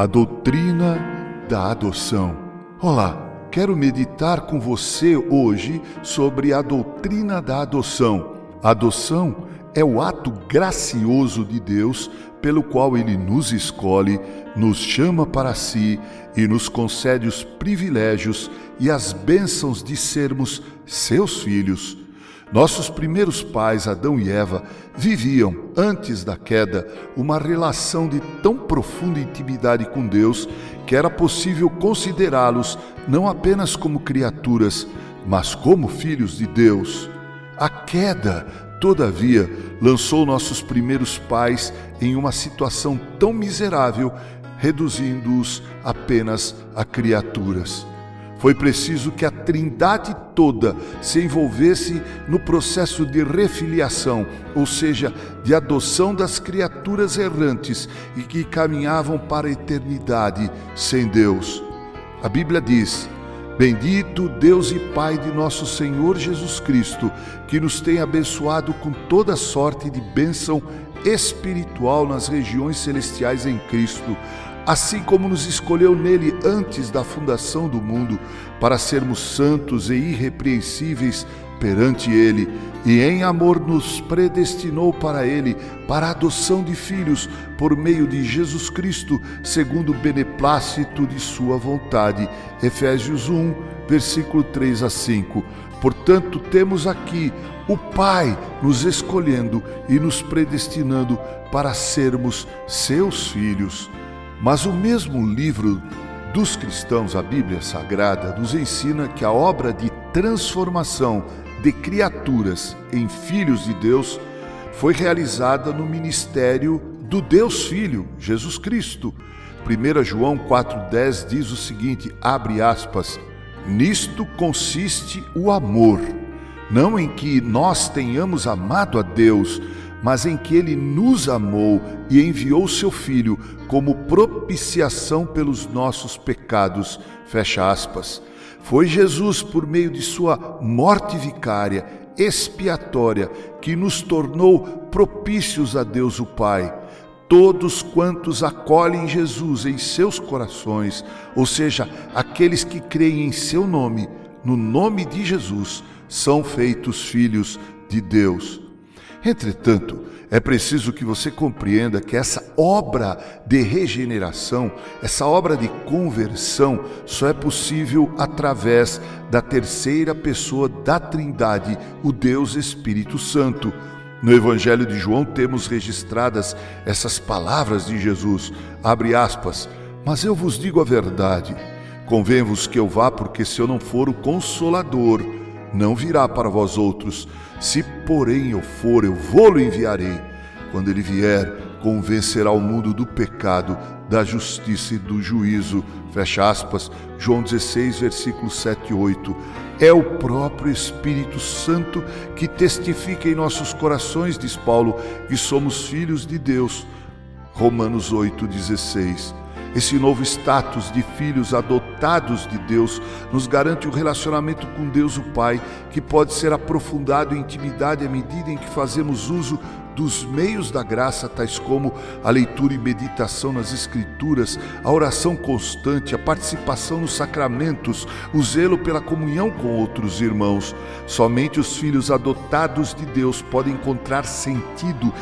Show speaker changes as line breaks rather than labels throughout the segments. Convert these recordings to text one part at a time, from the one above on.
A doutrina da adoção. Olá, quero meditar com você hoje sobre a doutrina da adoção. A adoção é o ato gracioso de Deus pelo qual ele nos escolhe, nos chama para si e nos concede os privilégios e as bênçãos de sermos seus filhos. Nossos primeiros pais, Adão e Eva, viviam, antes da queda, uma relação de tão profunda intimidade com Deus que era possível considerá-los não apenas como criaturas, mas como filhos de Deus. A queda, todavia, lançou nossos primeiros pais em uma situação tão miserável, reduzindo-os apenas a criaturas. Foi preciso que a Trindade toda se envolvesse no processo de refiliação, ou seja, de adoção das criaturas errantes e que caminhavam para a eternidade sem Deus. A Bíblia diz: Bendito Deus e Pai de nosso Senhor Jesus Cristo, que nos tem abençoado com toda sorte de bênção espiritual nas regiões celestiais em Cristo assim como nos escolheu nele antes da fundação do mundo, para sermos santos e irrepreensíveis perante ele, e em amor nos predestinou para ele, para a adoção de filhos, por meio de Jesus Cristo, segundo o beneplácito de sua vontade. Efésios 1, versículo 3 a 5. Portanto, temos aqui o Pai nos escolhendo e nos predestinando para sermos seus filhos. Mas o mesmo livro dos cristãos, a Bíblia Sagrada, nos ensina que a obra de transformação de criaturas em filhos de Deus foi realizada no ministério do Deus Filho, Jesus Cristo. 1 João 4,10 diz o seguinte: abre aspas, nisto consiste o amor, não em que nós tenhamos amado a Deus, mas em que ele nos amou e enviou seu Filho como propiciação pelos nossos pecados. Fecha aspas. Foi Jesus, por meio de sua morte vicária, expiatória, que nos tornou propícios a Deus o Pai. Todos quantos acolhem Jesus em seus corações, ou seja, aqueles que creem em seu nome, no nome de Jesus, são feitos filhos de Deus. Entretanto, é preciso que você compreenda que essa obra de regeneração, essa obra de conversão, só é possível através da terceira pessoa da Trindade, o Deus Espírito Santo. No Evangelho de João temos registradas essas palavras de Jesus, abre aspas, mas eu vos digo a verdade, convém-vos que eu vá, porque se eu não for o Consolador, não virá para vós outros. Se, porém, eu for, eu vou-lo enviarei. Quando ele vier, convencerá o mundo do pecado, da justiça e do juízo. Fecha aspas, João 16, versículos 7 e 8. É o próprio Espírito Santo que testifica em nossos corações, diz Paulo, que somos filhos de Deus. Romanos 8, 16. Esse novo status de filhos adotados de Deus nos garante o um relacionamento com Deus o Pai, que pode ser aprofundado em intimidade à medida em que fazemos uso dos meios da graça, tais como a leitura e meditação nas Escrituras, a oração constante, a participação nos sacramentos, o zelo pela comunhão com outros irmãos. Somente os filhos adotados de Deus podem encontrar sentido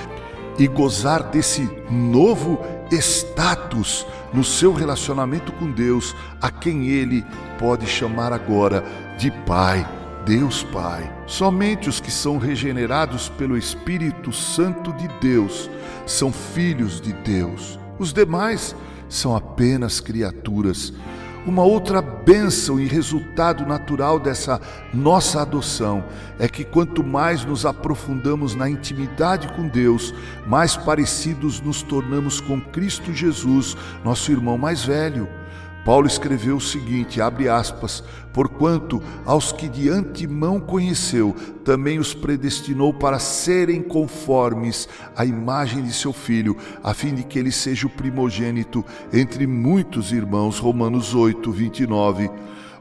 e gozar desse novo status no seu relacionamento com Deus, a quem ele pode chamar agora de Pai, Deus Pai. Somente os que são regenerados pelo Espírito Santo de Deus são filhos de Deus. Os demais são apenas criaturas uma outra bênção e resultado natural dessa nossa adoção é que quanto mais nos aprofundamos na intimidade com Deus, mais parecidos nos tornamos com Cristo Jesus, nosso irmão mais velho. Paulo escreveu o seguinte, abre aspas, porquanto aos que de antemão conheceu, também os predestinou para serem conformes à imagem de seu filho, a fim de que ele seja o primogênito entre muitos irmãos. Romanos 8, 29.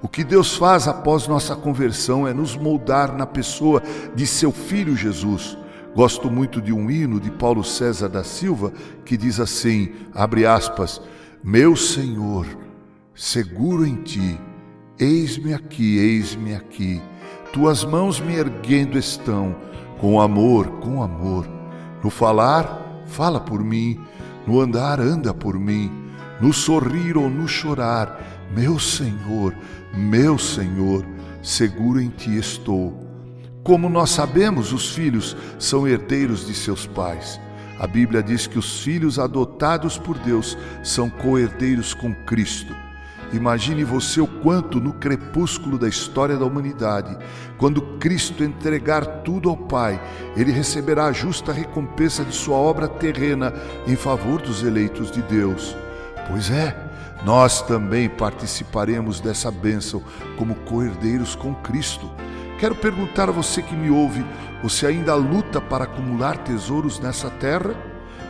O que Deus faz após nossa conversão é nos moldar na pessoa de seu filho Jesus. Gosto muito de um hino de Paulo César da Silva que diz assim, abre aspas, Meu Senhor, seguro em ti, eis-me aqui, eis-me aqui. Tuas mãos me erguendo estão, com amor, com amor. No falar, fala por mim, no andar, anda por mim, no sorrir ou no chorar, meu Senhor, meu Senhor, seguro em ti estou. Como nós sabemos, os filhos são herdeiros de seus pais. A Bíblia diz que os filhos adotados por Deus são co-herdeiros com Cristo. Imagine você o quanto no crepúsculo da história da humanidade, quando Cristo entregar tudo ao Pai, ele receberá a justa recompensa de sua obra terrena em favor dos eleitos de Deus. Pois é, nós também participaremos dessa bênção como co-herdeiros com Cristo. Quero perguntar a você que me ouve: você ainda luta para acumular tesouros nessa terra?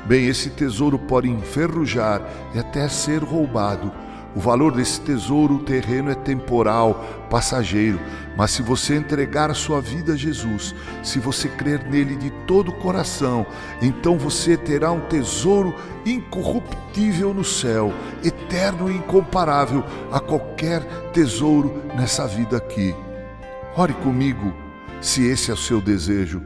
Bem, esse tesouro pode enferrujar e até ser roubado. O valor desse tesouro terreno é temporal, passageiro, mas se você entregar a sua vida a Jesus, se você crer nele de todo o coração, então você terá um tesouro incorruptível no céu, eterno e incomparável a qualquer tesouro nessa vida aqui. Ore comigo, se esse é o seu desejo,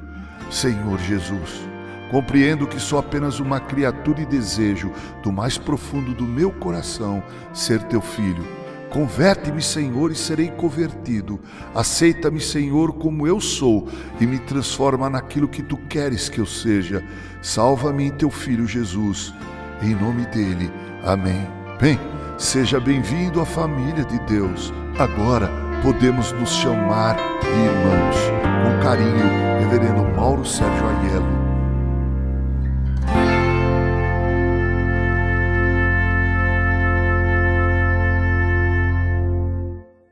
Senhor Jesus. Compreendo que sou apenas uma criatura e desejo do mais profundo do meu coração ser teu filho. Converte-me, Senhor, e serei convertido. Aceita-me, Senhor, como eu sou e me transforma naquilo que tu queres que eu seja. Salva-me em teu filho Jesus. Em nome dele. Amém. Bem, seja bem-vindo à família de Deus. Agora, podemos nos chamar de irmãos. Com carinho, Reverendo Mauro Sérgio Aiello